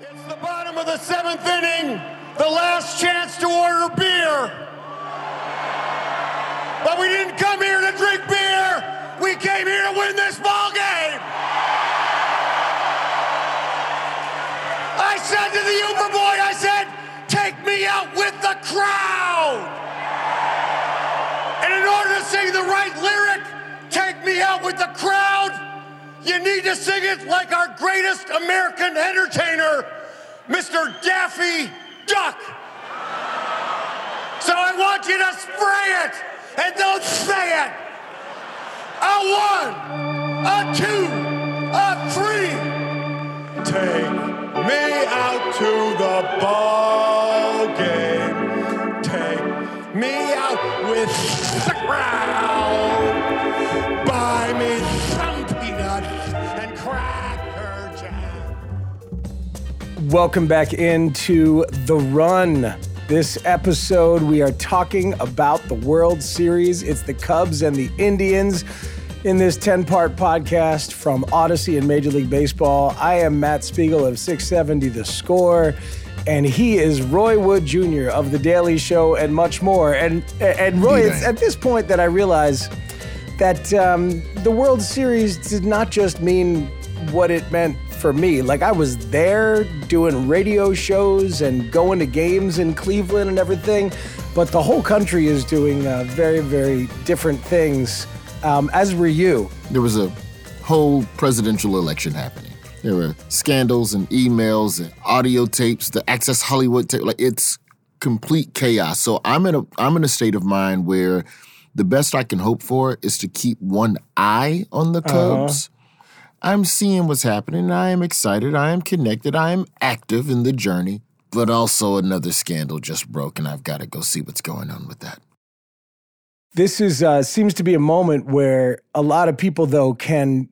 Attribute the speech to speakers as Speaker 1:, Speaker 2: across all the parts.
Speaker 1: It's the bottom of the seventh inning, the last chance to order beer. But we didn't come here to drink beer. We came here to win this ball game. I said to the Uber boy, I said, take me out with the crowd. And in order to sing the right lyric, take me out with the crowd, you need to sing it like our greatest American entertainer, Mr. Daffy Duck. So I want you to spray it and don't say it. A one, a two, a three. Take me out to the ball game. Take me out with
Speaker 2: Welcome back into The Run. This episode, we are talking about the World Series. It's the Cubs and the Indians in this 10 part podcast from Audacy and Major League Baseball. I am Matt Spiegel of 670 The Score, and he is Roy Wood Jr. of The Daily Show and much more. And, and Roy, it's at this point that I realize that um, the World Series did not just mean what it meant for me. Like I was there doing radio shows and going to games in Cleveland and everything, but the whole country is doing uh, very, very different things. Um, as were you.
Speaker 3: There was a whole presidential election happening. There were scandals and emails and audio tapes, the Access Hollywood tape. Like it's complete chaos. So I'm in a I'm in a state of mind where the best I can hope for is to keep one eye on the Cubs. I'm seeing what's happening. I am excited. I am connected. I am active in the journey. But also another scandal just broke, and I've got to go see what's going on with that.
Speaker 2: This is uh, seems to be a moment where a lot of people, though, can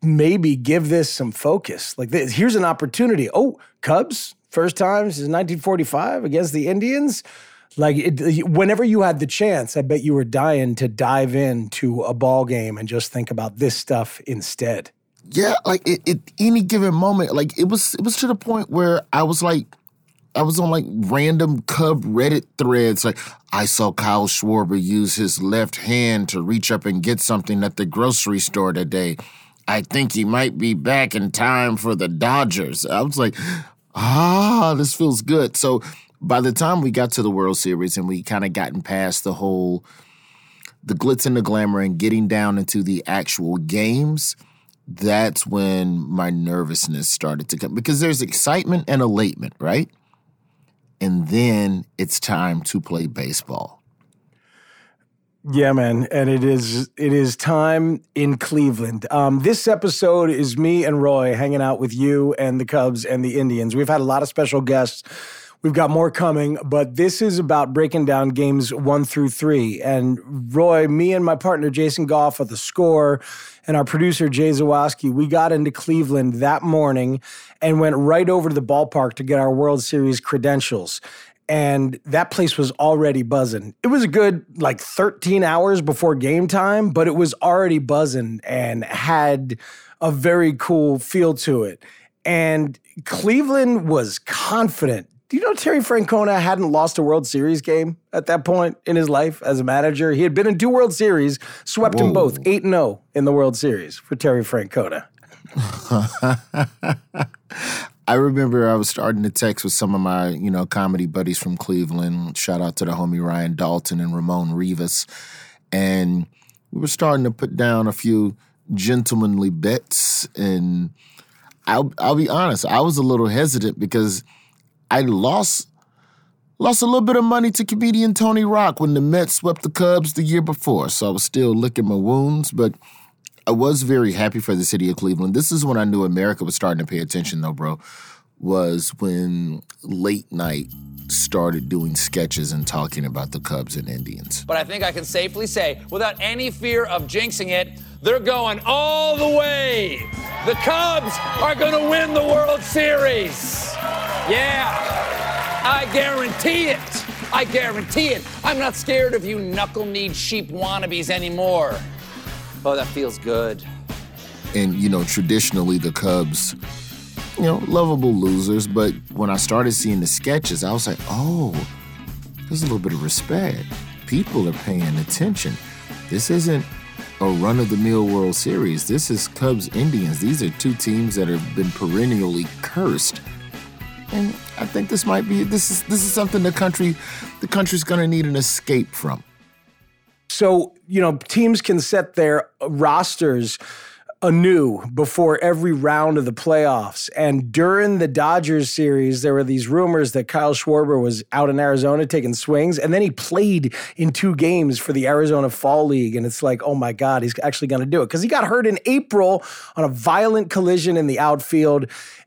Speaker 2: maybe give this some focus. Like, this, here's an opportunity. Oh, Cubs, first time since 1945 against the Indians. Like, it, whenever you had the chance, I bet you were dying to dive into a ball game and just think about this stuff instead.
Speaker 3: Yeah, like it, any given moment, like it was it was to the point where I was like I was on like random Cub Reddit threads. Like I saw Kyle Schwarber use his left hand to reach up and get something at the grocery store today. I think he might be back in time for the Dodgers. I was like, ah, this feels good. So by the time we got to the World Series and we kind of gotten past the whole the glitz and the glamour and getting down into the actual games, that's when my nervousness started to come because there's excitement and elatement, right? And then it's time to play baseball.
Speaker 2: Yeah, man, and it is it is time in Cleveland. Um, this episode is me and Roy hanging out with you and the Cubs and the Indians. We've had a lot of special guests. We've got more coming, but this is about breaking down games one through three. And Roy, me and my partner Jason Goff of the score, and our producer Jay Zawaski, we got into Cleveland that morning and went right over to the ballpark to get our World Series credentials and that place was already buzzing. It was a good like 13 hours before game time, but it was already buzzing and had a very cool feel to it. And Cleveland was confident. Do you know Terry Francona hadn't lost a World Series game at that point in his life as a manager? He had been in two World Series, swept them both 8 0 in the World Series for Terry Francona.
Speaker 3: I I remember I was starting to text with some of my, you know, comedy buddies from Cleveland. Shout out to the homie Ryan Dalton and Ramon Rivas. And we were starting to put down a few gentlemanly bets. And I'll, I'll be honest, I was a little hesitant because I lost lost a little bit of money to comedian Tony Rock when the Mets swept the Cubs the year before. So I was still licking my wounds, but I was very happy for the city of Cleveland. This is when I knew America was starting to pay attention, though, bro. Was when late night started doing sketches and talking about the Cubs and Indians.
Speaker 4: But I think I can safely say, without any fear of jinxing it, they're going all the way. The Cubs are going to win the World Series. Yeah, I guarantee it. I guarantee it. I'm not scared of you knuckle-kneed sheep wannabes anymore. Oh, that feels good.
Speaker 3: And, you know, traditionally the Cubs, you know, lovable losers. But when I started seeing the sketches, I was like, oh, there's a little bit of respect. People are paying attention. This isn't a run of the mill World Series. This is Cubs Indians. These are two teams that have been perennially cursed. And I think this might be this is this is something the country the country's gonna need an escape from.
Speaker 2: So, you know, teams can set their rosters anew before every round of the playoffs. And during the Dodgers series, there were these rumors that Kyle Schwarber was out in Arizona taking swings. And then he played in two games for the Arizona Fall League. And it's like, oh my God, he's actually going to do it. Because he got hurt in April on a violent collision in the outfield.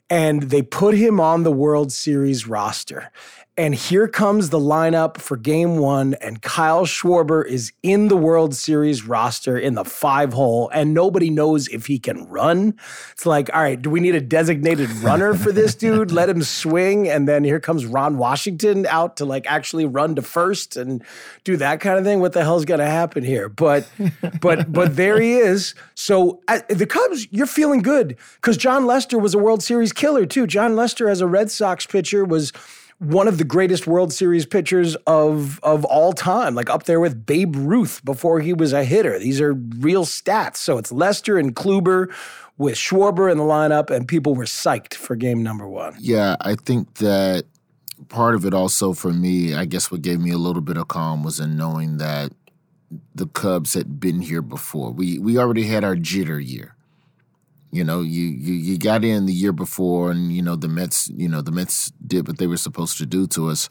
Speaker 2: And they put him on the World Series roster. And here comes the lineup for game one, and Kyle Schwarber is in the World Series roster in the five hole, and nobody knows if he can run. It's like, all right, do we need a designated runner for this dude? Let him swing. And then here comes Ron Washington out to like actually run to first and do that kind of thing. What the hell's going to happen here? But, but, but there he is. So uh, the Cubs, you're feeling good because Jon Lester was a World Series killer too. Jon Lester, as a Red Sox pitcher, was one of the greatest World Series pitchers of of all time, like up there with Babe Ruth before he was a hitter. These are real stats. So it's Lester and Kluber with Schwarber in the lineup, and people were psyched for game number one.
Speaker 3: Yeah, I think that part of it also for me, I guess what gave me a little bit of calm was in knowing that the Cubs had been here before. We we already had our jitter year. You know, you, you you got in the year before, and you know the Mets. You know the Mets did what they were supposed to do to us.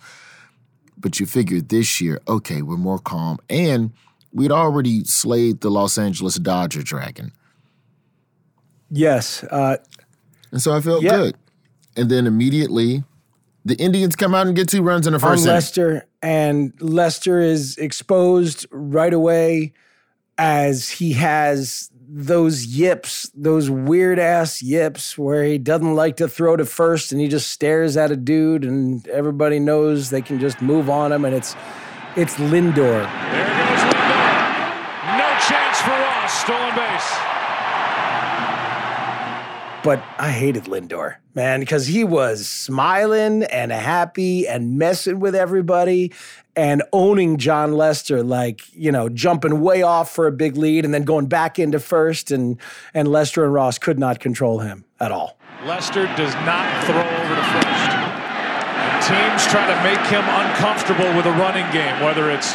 Speaker 3: But you figured this year, okay, we're more calm, and we'd already slayed the Los Angeles Dodger Dragon.
Speaker 2: Yes, uh,
Speaker 3: and so I felt yeah. good. And then immediately, the Indians come out and get two runs in the first.
Speaker 2: On Lester, and Lester is exposed right away as he has those yips, those weird ass yips where he doesn't like to throw to first and he just stares at a dude and everybody knows they can just move on him and it's it's Lindor.
Speaker 1: There goes Lindor. No chance for Ross. Stolen base.
Speaker 2: But I hated Lindor, man, because he was smiling and happy and messing with everybody and owning Jon Lester, like, you know, jumping way off for a big lead and then going back into first. And, and Lester and Ross could not control him at all.
Speaker 1: Lester does not throw over to first. And teams try to make him uncomfortable with a running game, whether it's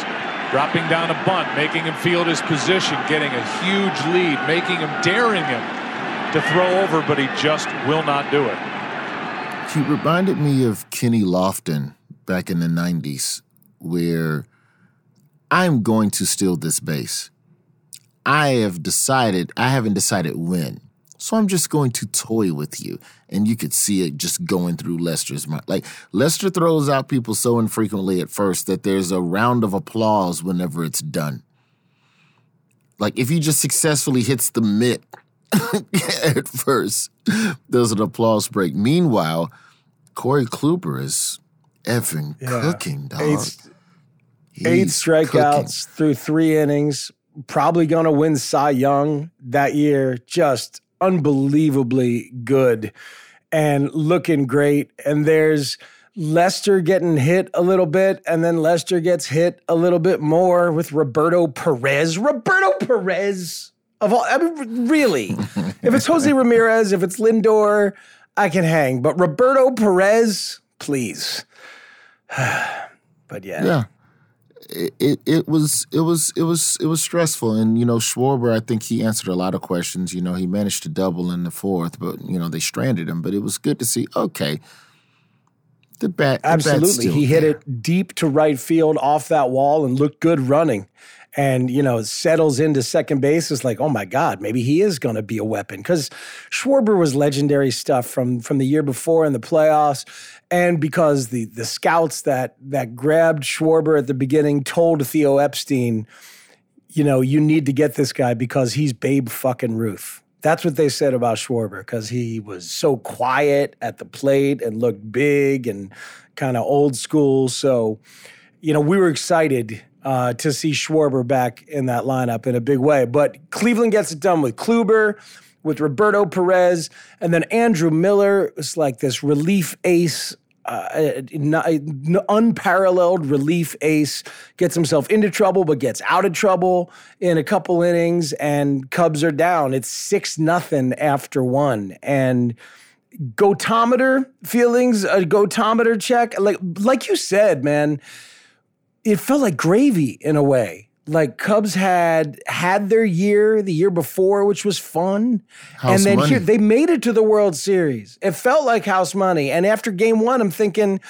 Speaker 1: dropping down a bunt, making him field his position, getting a huge lead, making him, daring him to throw over, but he just will not do it.
Speaker 3: He reminded me of Kenny Lofton back in the 90s where I'm going to steal this base. I have decided, I haven't decided when. So I'm just going to toy with you. And you could see it just going through Lester's mind. Like Lester throws out people so infrequently at first that there's a round of applause whenever it's done. Like if he just successfully hits the mitt at first, there's an applause break. Meanwhile, Corey Kluber is effing yeah. cooking, dog.
Speaker 2: Eight, eight strikeouts cooking. through three innings. Probably going to win Cy Young that year. Just unbelievably good and looking great. And there's Lester getting hit a little bit, and then Lester gets hit a little bit more with Roberto Perez. Roberto Perez of all, I mean, really, if it's Jose Ramirez, if it's Lindor, I can hang. But Roberto Perez, please. but yeah.
Speaker 3: Yeah. It, it it was it was it was it was stressful and you know Schwarber I think he answered a lot of questions you know he managed to double in the fourth but you know they stranded him but it was good to see okay the bat the
Speaker 2: absolutely he hit it deep to right field off that wall and looked good running and you know settles into second base is like oh my god maybe he is going to be a weapon. Because Schwarber was legendary stuff from from the year before in the playoffs and because the the scouts that that grabbed Schwarber at the beginning told Theo Epstein you know you need to get this guy because he's Babe fucking Ruth. That's what they said about Schwarber because he was so quiet at the plate and looked big and kind of old school. So you know we were excited uh, to see Schwarber back in that lineup in a big way. But Cleveland gets it done with Kluber, with Roberto Perez, and then Andrew Miller is like this relief ace. Uh, unparalleled relief ace gets himself into trouble, but gets out of trouble in a couple innings, and Cubs are down. It's six nothing after one, and gotometer feelings, a gotometer check. Like like you said, man it felt like gravy in a way. Like Cubs had had their year the year before, which was fun,
Speaker 3: house
Speaker 2: and then
Speaker 3: money.
Speaker 2: here they made it to the World Series. It felt like house money. And after Game One, I'm thinking,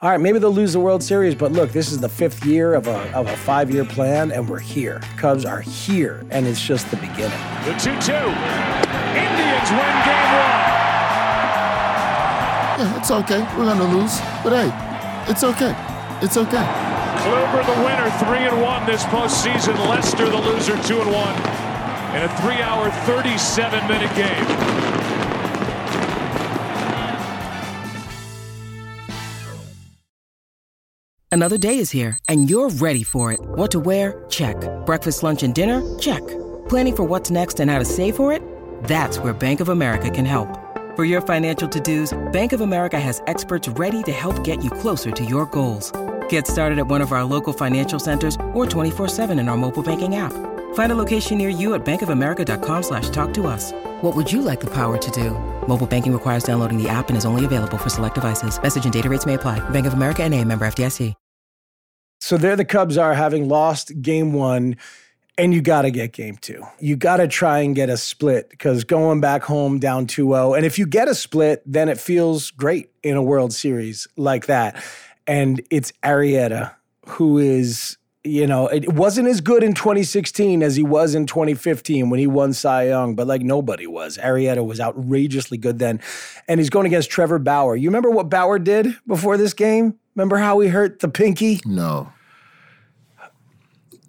Speaker 2: all right, maybe they'll lose the World Series, but look, this is the fifth year of a of a five year plan, and we're here. Cubs are here, and it's just the beginning.
Speaker 5: The two-two, Indians win Game One.
Speaker 3: Yeah, it's okay. We're gonna lose, but hey, it's okay. It's okay.
Speaker 5: Kluber the winner, three and one this postseason. Lester the loser, two and one in a three-hour, 37-minute game.
Speaker 6: Another day is here, and you're ready for it. What to wear? Check. Breakfast, lunch, and dinner? Check. Planning for what's next and how to save for it? That's where Bank of America can help. For your financial to-dos, Bank of America has experts ready to help get you closer to your goals. Get started at one of our local financial centers or 24-7 in our mobile banking app. Find a location near you at bankofamerica.com slash talk to us. What would you like the power to do? Mobile banking requires downloading the app and is only available for select devices. Message and data rates may apply. Bank of America and a member FDIC.
Speaker 2: So there the Cubs are having lost game one and you got to get game two. You got to try and get a split because going back home down 2 0. And if you get a split, then it feels great in a World Series like that. And it's Arrieta who is, you know, it wasn't as good in 2016 as he was in 2015 when he won Cy Young, but like nobody was. Arrieta was outrageously good then. And he's going against Trevor Bauer. You remember what Bauer did before this game? Remember how he hurt the pinky?
Speaker 3: No.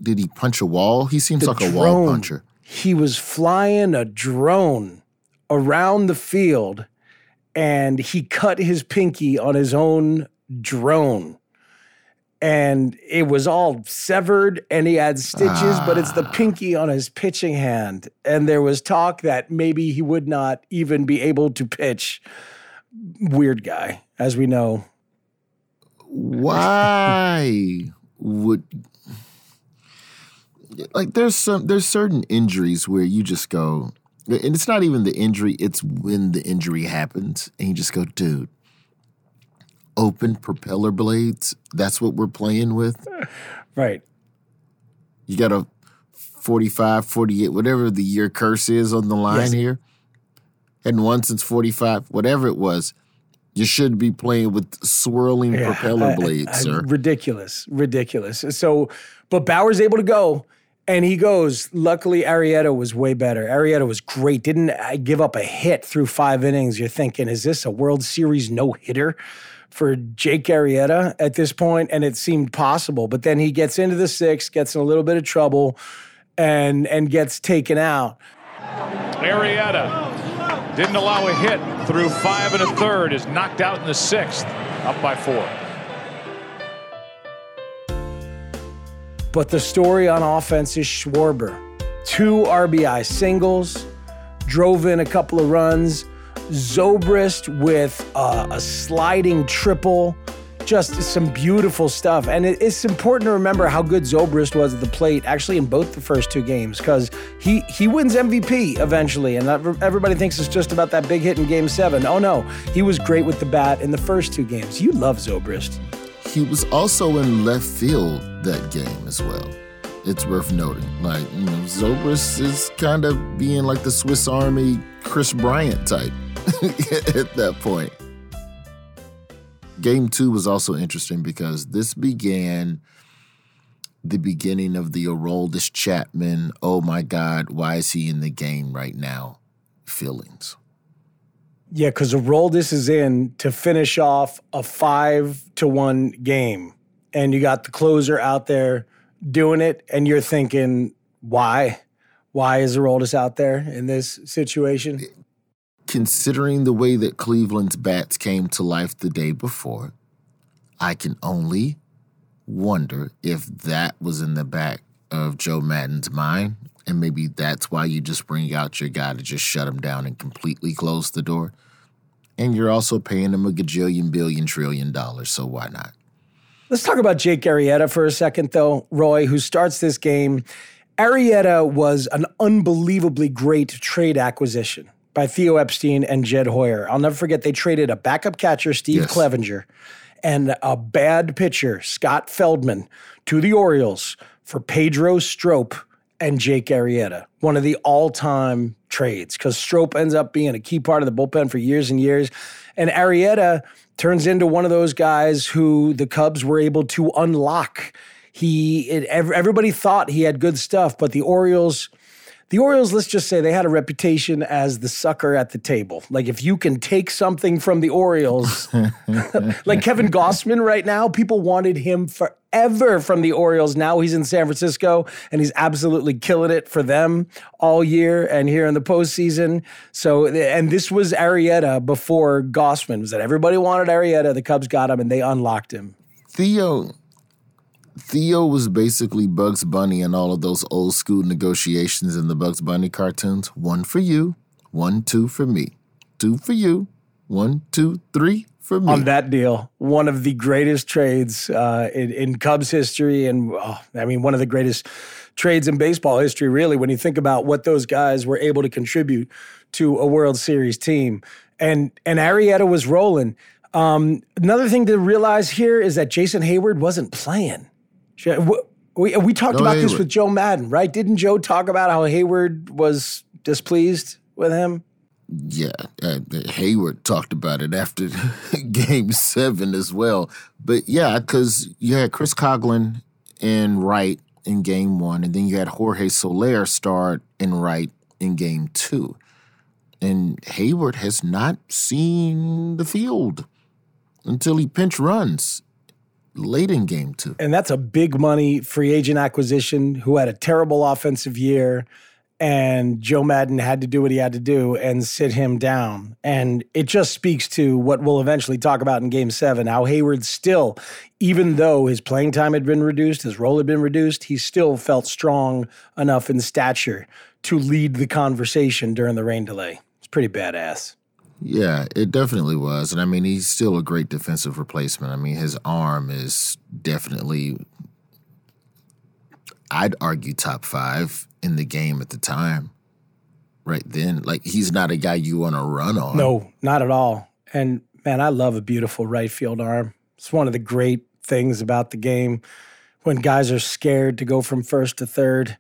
Speaker 3: Did he punch a wall? He seems
Speaker 2: The
Speaker 3: like a
Speaker 2: drone.
Speaker 3: wall puncher.
Speaker 2: He was flying a drone around the field and he cut his pinky on his own drone. And it was all severed and he had stitches, but it's the ah. pinky on his pitching hand. And there was talk that maybe he would not even be able to pitch. Weird guy, as we know.
Speaker 3: Why would like there's some there's certain injuries where you just go and it's not even the injury, it's when the injury happens and you just go, dude, open propeller blades, that's what we're playing with.
Speaker 2: Right.
Speaker 3: You got a 45, 48, whatever the year curse is on the line
Speaker 2: Yes.
Speaker 3: here. Hadn't won since 45, whatever it was. You should be playing with swirling
Speaker 2: Yeah,
Speaker 3: propeller
Speaker 2: I-
Speaker 3: blades,
Speaker 2: I-
Speaker 3: sir.
Speaker 2: Ridiculous, ridiculous. So, but Bauer's able to go, and he goes. Luckily, Arrieta was way better. Arrieta was great. Didn't uh, give up a hit through five innings. You're thinking, is this a World Series no hitter for Jake Arrieta at this? And it seemed possible, but then he gets into the sixth, gets in a little bit of trouble, and and gets taken out.
Speaker 5: Arrieta didn't allow a hit through five and a third. Is knocked out in the sixth, up by four.
Speaker 2: But the story on offense is Schwarber. Two RBI singles, drove in a couple of runs. Zobrist with uh, a sliding triple. just some beautiful stuff. And it's important to remember how good Zobrist was at the plate, actually in both the first two games, because he he wins MVP eventually, and everybody thinks it's just about that big hit in Game Seven. Oh no, he was great with the bat in the first two games. You love Zobrist.
Speaker 3: He was also in left field that game as well. It's worth noting. Like, you know, Zobrist is kind of being like the Swiss Army Kris Bryant type at that point. Game two was also interesting because this began the beginning of the Aroldis Chapman, oh my God, why is he in the game right now feelings.
Speaker 2: Yeah, because Aroldis is in to finish off a five to one game. And you got the closer out there doing it, and you're thinking, why? Why is Aroldis out there in this situation?
Speaker 3: Considering the way that Cleveland's bats came to life the day before, I can only wonder if that was in the back of Joe Maddon's mind. And maybe that's why you just bring out your guy to just shut him down and completely close the door. And you're also paying him a gajillion, billion, trillion dollars, so why not?
Speaker 2: Let's talk about Jake Arrieta for a second, though, Roy, who starts this game. Arrieta was an unbelievably great trade acquisition by Theo Epstein and Jed Hoyer. I'll never forget they traded a backup catcher, Steve yes. Clevenger, and a bad pitcher, Scott Feldman, to the Orioles for Pedro Strop and Jake Arrieta, one of the all-time trades, because Strop ends up being a key part of the bullpen for years and years. And Arrieta turns into one of those guys who the Cubs were able to unlock. He it, everybody thought he had good stuff, but the Orioles – the Orioles, let's just say they had a reputation as the sucker at the table. Like if you can take something from the Orioles, like Kevin Gausman right now, people wanted him forever from the Orioles. Now he's in San Francisco and he's absolutely killing it for them all year and here in the postseason. So, and this was Arrieta before Gossman was that everybody wanted Arrieta. The Cubs got him and they unlocked him.
Speaker 3: Theo, Theo was basically Bugs Bunny in all of those old school negotiations in the Bugs Bunny cartoons. One for you, one, two for me. Two for you, one, two, three for me.
Speaker 2: On that deal, one of the greatest trades uh, in, in, Cubs history, and oh, I mean, one of the greatest trades in baseball history, really, when you think about what those guys were able to contribute to a World Series team. And, and Arrieta was rolling. Um, another thing to realize here is that Jason Heyward wasn't playing. We, we talked no, about Heyward. this with Joe Maddon, right? Didn't Joe talk about how Heyward was displeased with him?
Speaker 3: Yeah, uh, Heyward talked about it after Game Seven as well. But yeah, because you had Chris Coghlan in right in Game One, and then you had Jorge Soler start in right in Game Two, and Heyward has not seen the field until he pinch runs late in game two.
Speaker 2: And that's a big money free agent acquisition who had a terrible offensive year. And Joe Maddon had to do what he had to do and sit him down. And it just speaks to what we'll eventually talk about in game seven how Heyward still, even though his playing time had been reduced, his role had been reduced, he still felt strong enough in stature to lead the conversation during the rain delay. It's pretty badass.
Speaker 3: Yeah, it definitely was. And I mean, he's still a great defensive replacement. I mean, his arm is definitely, I'd argue, top five in the game at the time. Right then. Like, he's not a guy you want to run on.
Speaker 2: No, not at all. And man, I love a beautiful right field arm. It's one of the great things about the game when guys are scared to go from first to third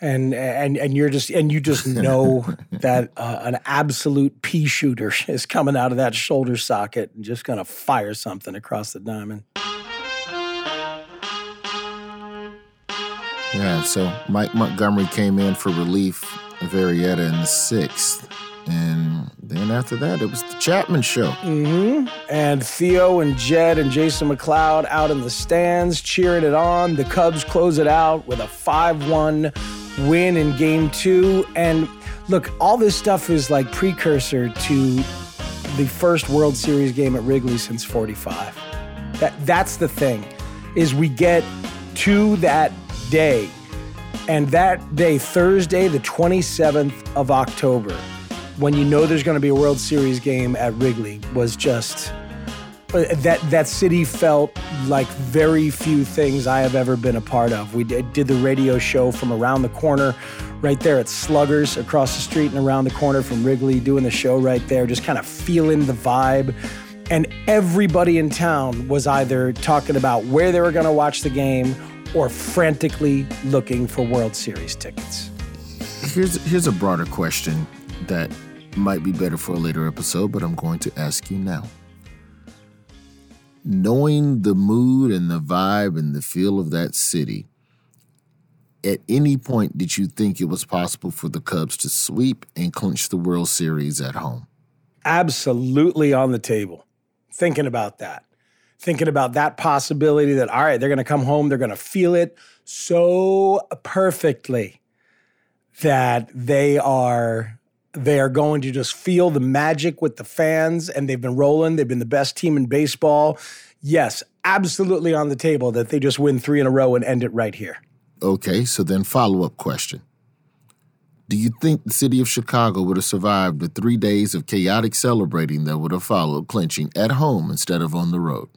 Speaker 2: and and and you're just and you just know that uh, an absolute pea shooter is coming out of that shoulder socket and just gonna fire something across the diamond.
Speaker 3: Yeah, so Mike Montgomery came in for relief of Arrieta in the sixth. And then after that, it was the Chapman show.
Speaker 2: Mm-hmm. And Theo and Jed and Jason McLeod out in the stands cheering it on. The Cubs close it out with a 5 1 win in game two. And look, all this stuff is like precursor to the first World Series game at Wrigley since 45. That, that's the thing, is we get to that day. And that day, Thursday, the 27th of October, when you know there's going to be a World Series game at Wrigley, was just that that city felt like very few things I have ever been a part of. We did, did the radio show from around the corner, right there at Sluggers across the street and around the corner from Wrigley, doing the show right there, just kind of feeling the vibe. And everybody in town was either talking about where they were going to watch the game or frantically looking for World Series tickets.
Speaker 3: Here's here's a broader question that might be better for a later episode, but I'm going to ask you now. Knowing the mood and the vibe and the feel of that city, at any point did you think it was possible for the Cubs to sweep and clinch the World Series at home?
Speaker 2: Absolutely on the table. Thinking about that. Thinking about that possibility that, all right, they're going to come home, they're going to feel it so perfectly that they are they are going to just feel the magic with the fans and they've been rolling they've been the best team in baseball yes absolutely on the table that they just win three in a row and end it right here
Speaker 3: Okay, so then follow up question. Do you think the city of Chicago would have survived the three days of chaotic celebrating that would have followed clinching at home instead of on the road?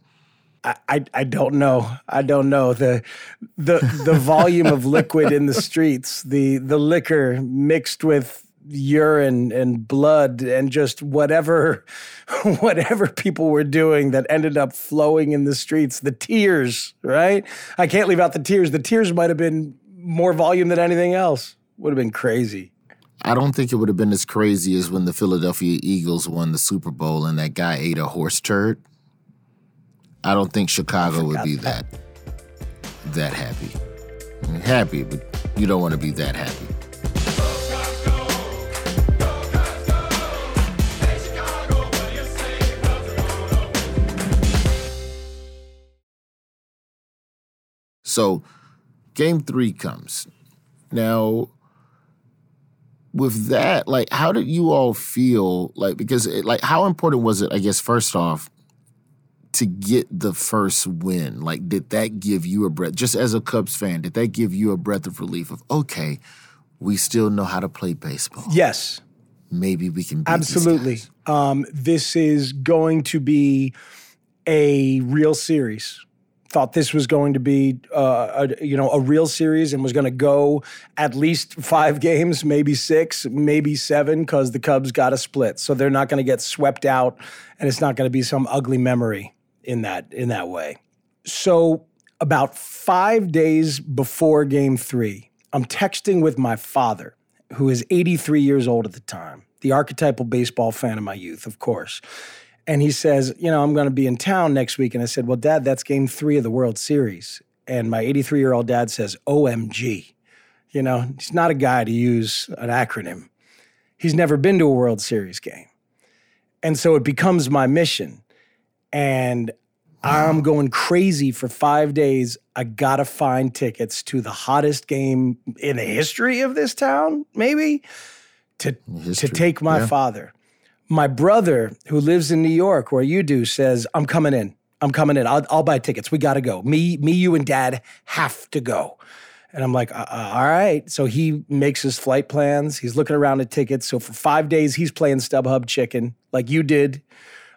Speaker 2: I, I, I don't know. I don't know the the the volume of liquid in the streets, the the liquor mixed with urine and blood and just whatever whatever people were doing that ended up flowing in the streets the tears right i can't leave out the tears the tears might have been more volume than anything else would have been crazy
Speaker 3: I don't think it would have been as crazy as when the Philadelphia Eagles won the Super Bowl and that guy ate a horse turd. I don't think Chicago would be that that happy. I mean, happy, but you don't want to be that happy. So, game three comes. Now, with that, like, how did you all feel? Like, because, it, like, how important was it, I guess, first off, to get the first win? Like, did that give you a breath, just as a Cubs fan, did that give you a breath of relief of, okay, we still know how to play baseball?
Speaker 2: yes
Speaker 3: Maybe we can
Speaker 2: Absolutely. Um, this is going to be a real series. Thought this was going to be, uh, a, you know, a real series and was going to go at least five games, maybe six, maybe seven, because the Cubs got a split. So they're not going to get swept out, and it's not going to be some ugly memory in that in that way. So about five days before Game Three, I'm texting with my father, who is 83 years old at the time, the archetypal baseball fan of my youth, of course. And he says, You know, I'm going to be in town next week. And I said, Well, Dad, that's game three of the World Series. And my 83 year old dad says, OMG. You know, he's not a guy to use an acronym. He's never been to a World Series game. And so it becomes my mission. And I'm going crazy for five days. I gotta find tickets to the hottest game in the history of this town, maybe, to to take my
Speaker 3: yeah.
Speaker 2: father. My brother, who lives in New York, where you do, says, "I'm coming in. I'm coming in. I'll, I'll buy tickets. We gotta go. Me, me, you, and Dad have to go." And I'm like, uh, uh, all right. So he makes his flight plans. He's looking around at tickets. So for five days, he's playing StubHub Chicken, like you did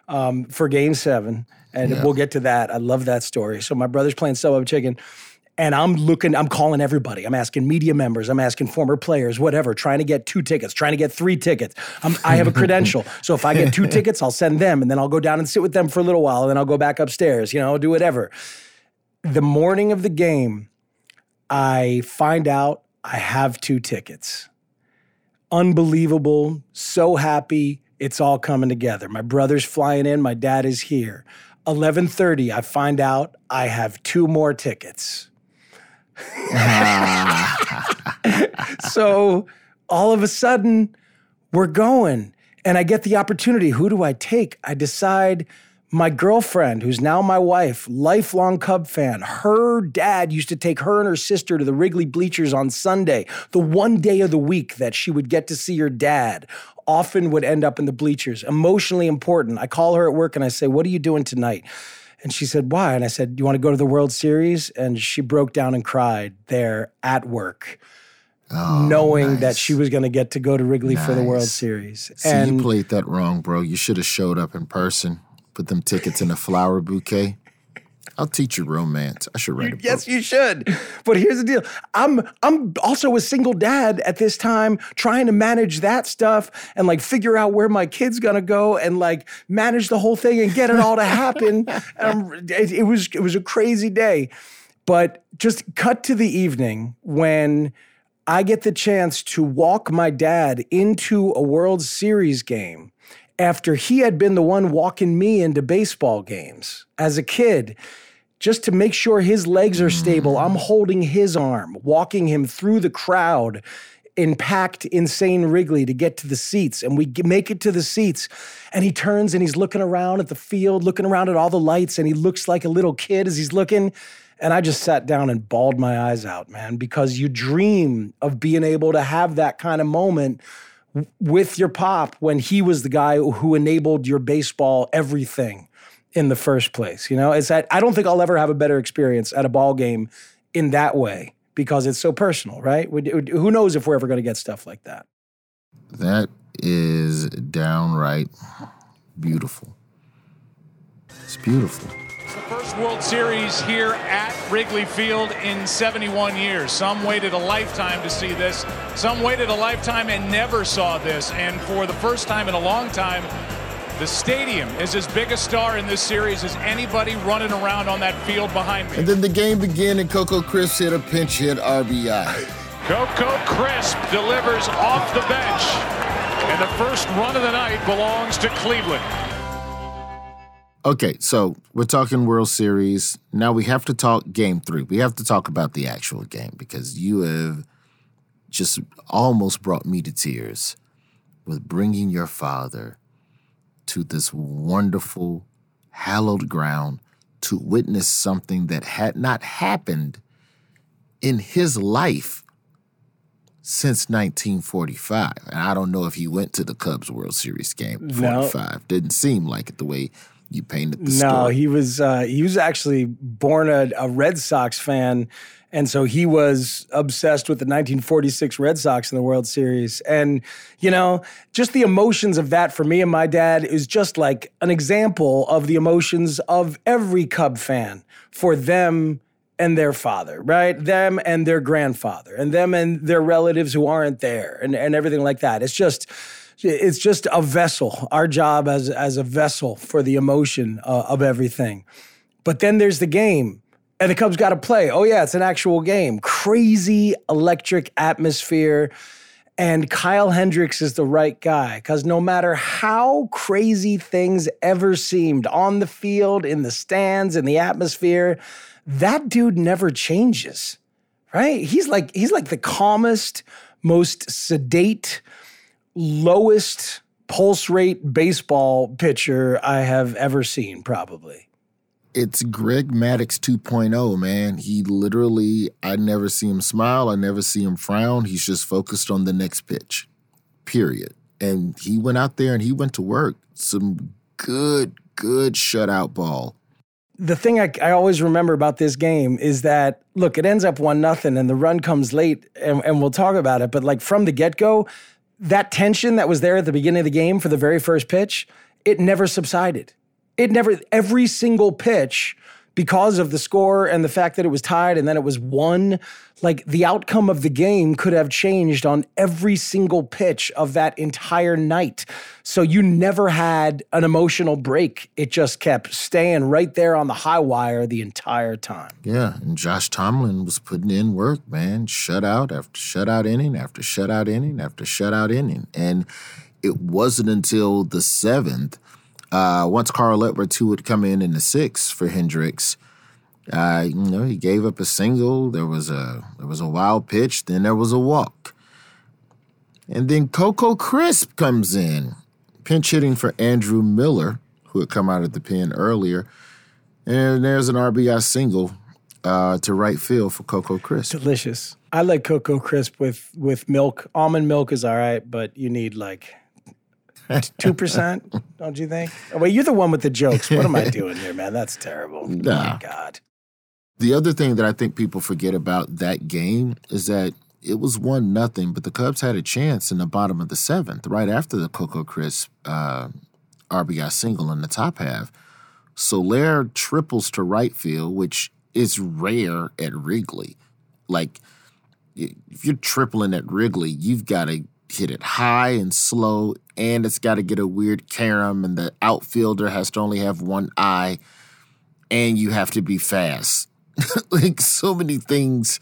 Speaker 2: um, for Game Seven, and we'll get to that. I love that story. So my brother's playing StubHub Chicken, and I'm looking. I'm calling everybody. I'm asking media members. I'm asking former players, whatever, trying to get two tickets, trying to get three tickets. I'm, I have a credential, so if I get two tickets, I'll send them, and then I'll go down and sit with them for a little while, and then I'll go back upstairs. You know, do whatever. The morning of the game, I find out I have two tickets unbelievable, so happy. It's all coming together. My brother's flying in, my dad is here. 11:30 I find out I have two more tickets. so all of a sudden we're going and I get the opportunity. Who do I take? I decide my girlfriend, who's now my wife, lifelong Cub fan, her dad used to take her and her sister to the Wrigley bleachers on Sunday, the one day of the week that she would get to see her dad. Often would end up in the bleachers, emotionally important. I call her at work and I say, What are you doing tonight? And she said, Why? And I said, You want to go to the World Series? And she broke down and cried there at work, oh, knowing that
Speaker 3: Oh,
Speaker 2: she was going to get to go to Wrigley for the World Series.
Speaker 3: See, you played that wrong, bro. You should have showed up in person. Put them tickets in a flower bouquet. I'll teach you romance. I should write a book.
Speaker 2: Yes, you should. But here's the deal. I'm I'm also a single dad at this time trying to manage that stuff and like figure out where my kid's gonna go and like manage the whole thing and get it all to happen. um, it, it was it was a crazy day. But just cut to the evening when I get the chance to walk my dad into a World Series game after he had been the one walking me into baseball games as a kid just to make sure his legs are stable. I'm holding his arm, walking him through the crowd in packed insane Wrigley to get to the seats. And we make it to the seats. And he turns and he's looking around at the field, looking around at all the lights, and he looks like a little kid as he's looking. And I just sat down and bawled my eyes out, man, because you dream of being able to have that kind of moment with your pop when he was the guy who enabled your baseball everything in the first place. You know, it's that I don't think I'll ever have a better experience at a ball game in that way because it's so personal, right? Who knows if we're ever going to get stuff like that?
Speaker 3: That is downright beautiful. It's beautiful.
Speaker 5: It's the first World Series here at Wrigley Field in 71 years. Some waited a lifetime to see this. Some waited a lifetime and never saw this. And for the first time in a long time, the stadium is as big a star in this series as anybody running around on that field behind me.
Speaker 3: And then the game began, and Coco Crisp hit a pinch hit RBI.
Speaker 5: Coco Crisp delivers off the bench, and the first run of the night belongs to Cleveland.
Speaker 3: Okay, so we're talking World Series. Now we have to talk game three. We have to talk about the actual game because you have just almost brought me to tears with bringing your father to this wonderful, hallowed ground to witness something that had not happened in his life since 1945. And I don't know if he went to the Cubs World Series game 45. No. Didn't seem like it the way you painted the
Speaker 2: no,
Speaker 3: story.
Speaker 2: he was uh, he was actually born a, a Red Sox fan and so he was obsessed with the 1946 Red Sox in the World Series. And, you know, just the emotions of that for me and my dad is just like an example of the emotions of every Cub fan for them and their father, right? Them and their grandfather, and them and their relatives who aren't there, and, and everything like that. It's just, it's just a vessel. Our job as as a vessel for the emotion uh, of everything. But then there's the game, and the Cubs got to play. Oh, yeah, it's an actual game. Crazy electric atmosphere. And Kyle Hendricks is the right guy because no matter how crazy things ever seemed on the field, in the stands, in the atmosphere, that dude never changes, right? He's like he's like the calmest, most sedate, lowest pulse rate baseball pitcher I have ever seen, probably
Speaker 3: it's Greg Maddux 2.0, man. He literally, I never see him smile. I never see him frown. He's just focused on the next pitch, period. And he went out there and he went to work. Some good, good shutout ball.
Speaker 2: The thing I, I always remember about this game is that, look, it ends up one nothing and the run comes late and, and we'll talk about it. But like from the get go, that tension that was there at the beginning of the game for the very first pitch, it never subsided. It never every single pitch because of the score and the fact that it was tied and then it was one like the outcome of the game could have changed on every single pitch of that entire night. So you never had an emotional break. It just kept staying right there on the high wire the entire time.
Speaker 3: Yeah and josh tomlin was putting in work man. Shutout after shutout inning after shutout inning after shutout inning. And it wasn't until the seventh uh, once Carl Edwards, who would come in in the sixth for Hendricks, uh, you know, he gave up a single. There was a there was a wild pitch. Then there was a walk, and then Coco Crisp comes in, pinch hitting for Andrew Miller, who had come out of the pen earlier, and there's an RBI single uh, to right field for Coco Crisp.
Speaker 2: Delicious. I like Coco Crisp with with milk. Almond milk is all right, but you need like Two percent, don't you think? Oh, wait, you're the one with the jokes. What am I doing here, man? That's terrible. Nah. Oh my God.
Speaker 3: The other thing that I think people forget about that game is that it was one nothing, but the Cubs had a chance in the bottom of the seventh, right after the Coco Crisp uh, RBI single in the top half, Soler triples to right field, which is rare at Wrigley. Like, if you're tripling at Wrigley, you've got to hit it high and slow, and it's got to get a weird carom, and the outfielder has to only have one eye, and you have to be fast. like, so many things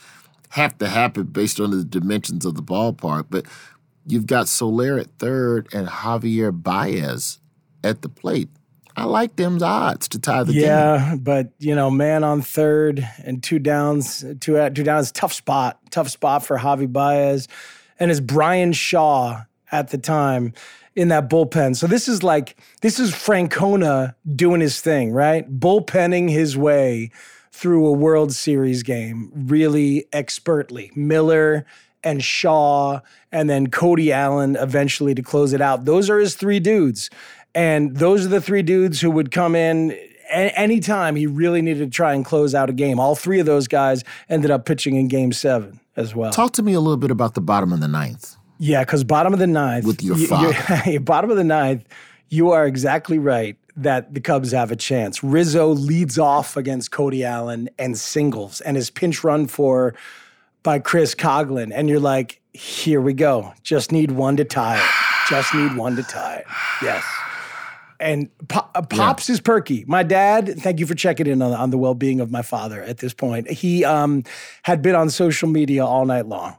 Speaker 3: have to happen based on the dimensions of the ballpark. But you've got Soler at third and Javier Baez at the plate. I like them odds to tie the
Speaker 2: yeah,
Speaker 3: game.
Speaker 2: Yeah, but you know, man on third and two downs, two uh, two downs, tough spot, tough spot for Javi Baez, and his Bryan Shaw at the time in that bullpen. So this is like this is Francona doing his thing, right? Bullpenning his way through a World Series game really expertly. Miller and Shaw, and then Cody Allen eventually to close it out. Those are his three dudes. And those are the three dudes who would come in anytime he really needed to try and close out a game. All three of those guys ended up pitching in game seven as well.
Speaker 3: Talk to me a little bit about the bottom of the ninth.
Speaker 2: Yeah, because bottom of the ninth.
Speaker 3: With your father.
Speaker 2: bottom of the ninth, you are exactly right that the Cubs have a chance. Rizzo leads off against Cody Allen and singles and is pinch run for by Chris Coghlan. And you're like, here we go. Just need one to tie it. Just need one to tie it. Yes and Pop, uh, Pops yeah. is perky. My dad, thank you for checking in on, on the well being of my father at this point. He um, had been on social media all night long.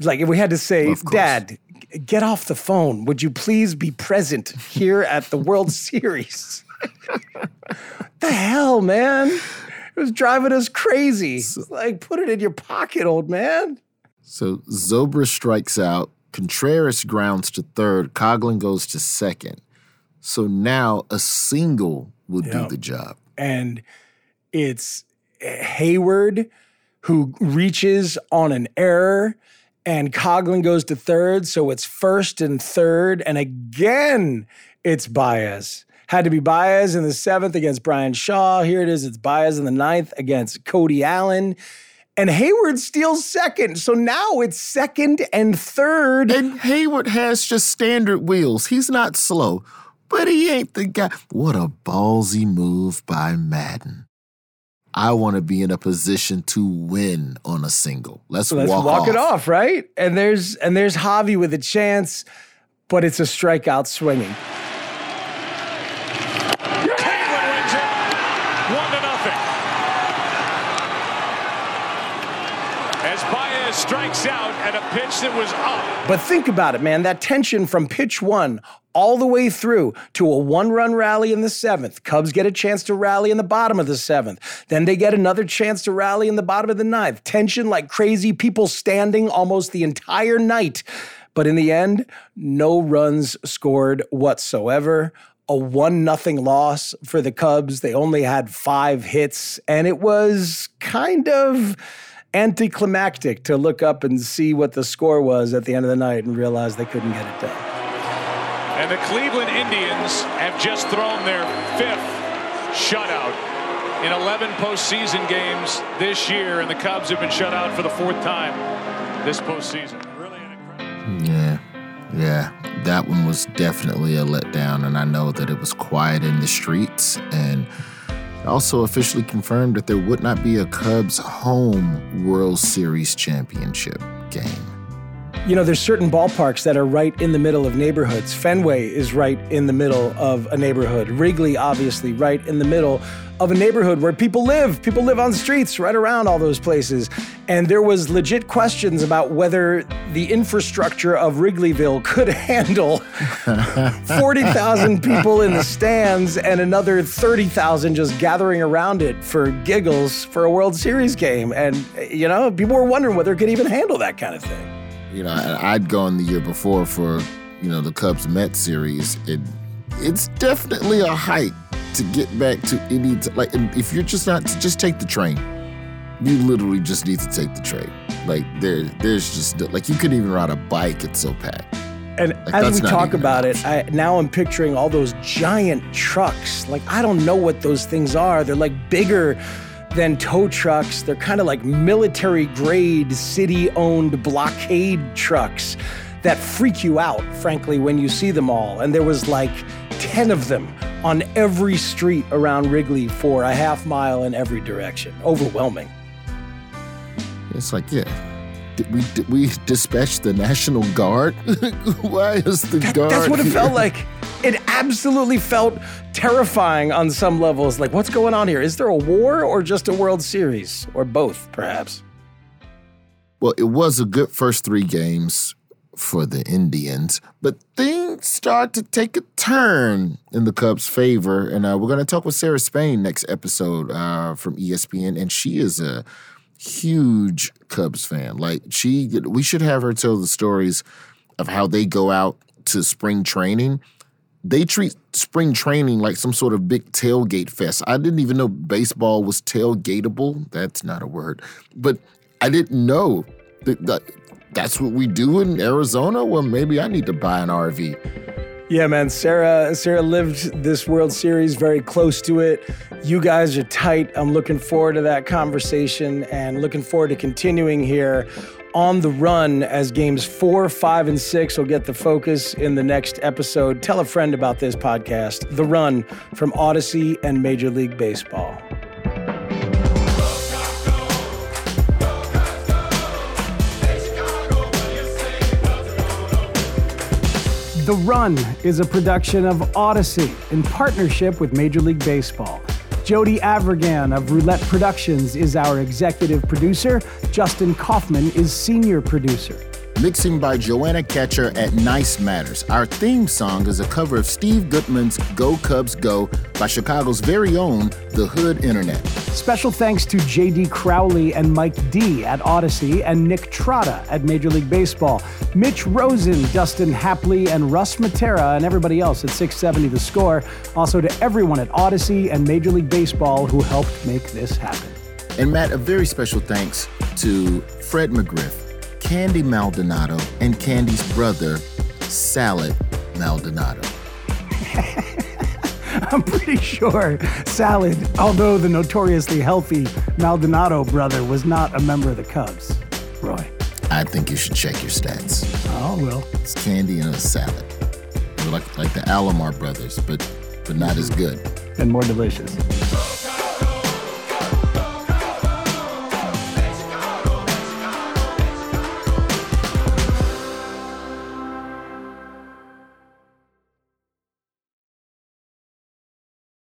Speaker 2: Like if we had to say, Dad, get off the phone. Would you please be present here at the World Series? the hell, man? It was driving us crazy. like, put it in your pocket, old man.
Speaker 3: So Zobrist strikes out. Contreras grounds to third. Coghlan goes to second. So now a single will yep. do the job.
Speaker 2: And it's Heyward who reaches on an error, and Coghlan goes to third. So it's first and third. And again, it's Baez. Had to be Baez in the seventh against Bryan Shaw. Here it is. It's Baez in the ninth against Cody Allen. And Heyward steals second. So now it's second and third.
Speaker 3: And Heyward has just standard wheels. He's not slow but he ain't the guy. What a ballsy move by Maddon. I want to be in a position to win on a single. Let's,
Speaker 2: Let's
Speaker 3: walk,
Speaker 2: walk
Speaker 3: off.
Speaker 2: it off, right? And there's and there's Javi with a chance, but it's a strikeout swinging.
Speaker 5: As Baez strikes out at a pitch that was up.
Speaker 2: But think about it, man. That tension from pitch one all the way through to a one run rally in the seventh. Cubs get a chance to rally in the bottom of the seventh. Then they get another chance to rally in the bottom of the ninth. Tension like crazy, people standing almost the entire night. But in the end, no runs scored whatsoever. A one nothing loss for the Cubs. They only had five hits, and it was kind of anticlimactic to look up and see what the score was at the end of the night and realize they couldn't get it done.
Speaker 5: And the Cleveland Indians have just thrown their fifth shutout in 11 postseason games this year, and the Cubs have been shut out for the fourth time this postseason. Really
Speaker 3: yeah, yeah, that one was definitely a letdown, and I know that it was quiet in the streets, and also officially confirmed that there would not be a Cubs home World Series championship game
Speaker 2: you know, there's certain ballparks that are right in the middle of neighborhoods. Fenway is right in the middle of a neighborhood. Wrigley, obviously, right in the middle of a neighborhood where people live. People live on streets right around all those places. And there was legit questions about whether the infrastructure of Wrigleyville could handle 40,000 people in the stands and another 30,000 just gathering around it for giggles for a World Series game. And, you know, people were wondering whether it could even handle that kind of thing
Speaker 3: you know, I'd gone the year before for, you know, the Cubs Mets series. It, it's definitely a hike to get back to any, like, if you're just not, just take the train. You literally just need to take the train. Like, there, there's just, like, you couldn't even ride a bike, it's so packed.
Speaker 2: And like, as we talk about it, I, now I'm picturing all those giant trucks. Like, I don't know what those things are. They're like bigger than tow trucks. They're kind of like military grade, city owned blockade trucks that freak you out, frankly, when you see them all. And there was like 10 of them on every street around Wrigley for a half mile in every direction. Overwhelming.
Speaker 3: It's like, yeah. Did we did we dispatch the National Guard? Why is the
Speaker 2: That-
Speaker 3: guard?
Speaker 2: that's what it felt like. It absolutely felt terrifying on some levels. Like, what's going on here? Is there a war or just a World Series? Or both, perhaps?
Speaker 3: Well, it was a good first three games for the Indians, but things start to take a turn in the Cubs' favor. And uh, we're going to talk with Sarah Spain next episode uh, from ESPN, and she is a huge Cubs fan. Like she, we should have her tell the stories of how they go out to spring training. They treat spring training like some sort of big tailgate fest. I didn't even know baseball was tailgateable. That's not a word, but I didn't know that, that that's what we do in Arizona. Well, maybe I need to buy an RV.
Speaker 2: Yeah, man. Sarah Sarah lived this World Series very close to it. You guys are tight. I'm looking forward to that conversation and looking forward to continuing here on the run as games four, five, and six will get the focus in the next episode. Tell a friend about this podcast, The Run from Audacy and Major League Baseball. The Run is a production of Audacy in partnership with Major League Baseball. Jody Avirgan of Roulette Productions is our executive producer. Justin Kaufman is senior producer.
Speaker 3: Mixing by Joanna Catcher at Nice Matters. Our theme song is a cover of Steve Goodman's Go Cubs Go by Chicago's very own The Hood Internet.
Speaker 2: Special thanks to JD Crowley and Mike D at Audacy and Nick Trotta at Major League Baseball. Mitch Rosen, Dustin Hapley, and Russ Matera, and everybody else at 670 The Score. Also to everyone at Audacy and Major League Baseball who helped make this happen.
Speaker 3: And Matt, a very special thanks to Fred McGriff, Candy Maldonado, and Candy's brother, Salad Maldonado.
Speaker 2: I'm pretty sure Salad, although the notoriously healthy Maldonado brother, was not a member of the Cubs. Roy.
Speaker 3: I think you should check your stats.
Speaker 2: Oh, well.
Speaker 3: It's candy and a salad. They're like like the Alomar brothers, but but not as good.
Speaker 2: And more delicious.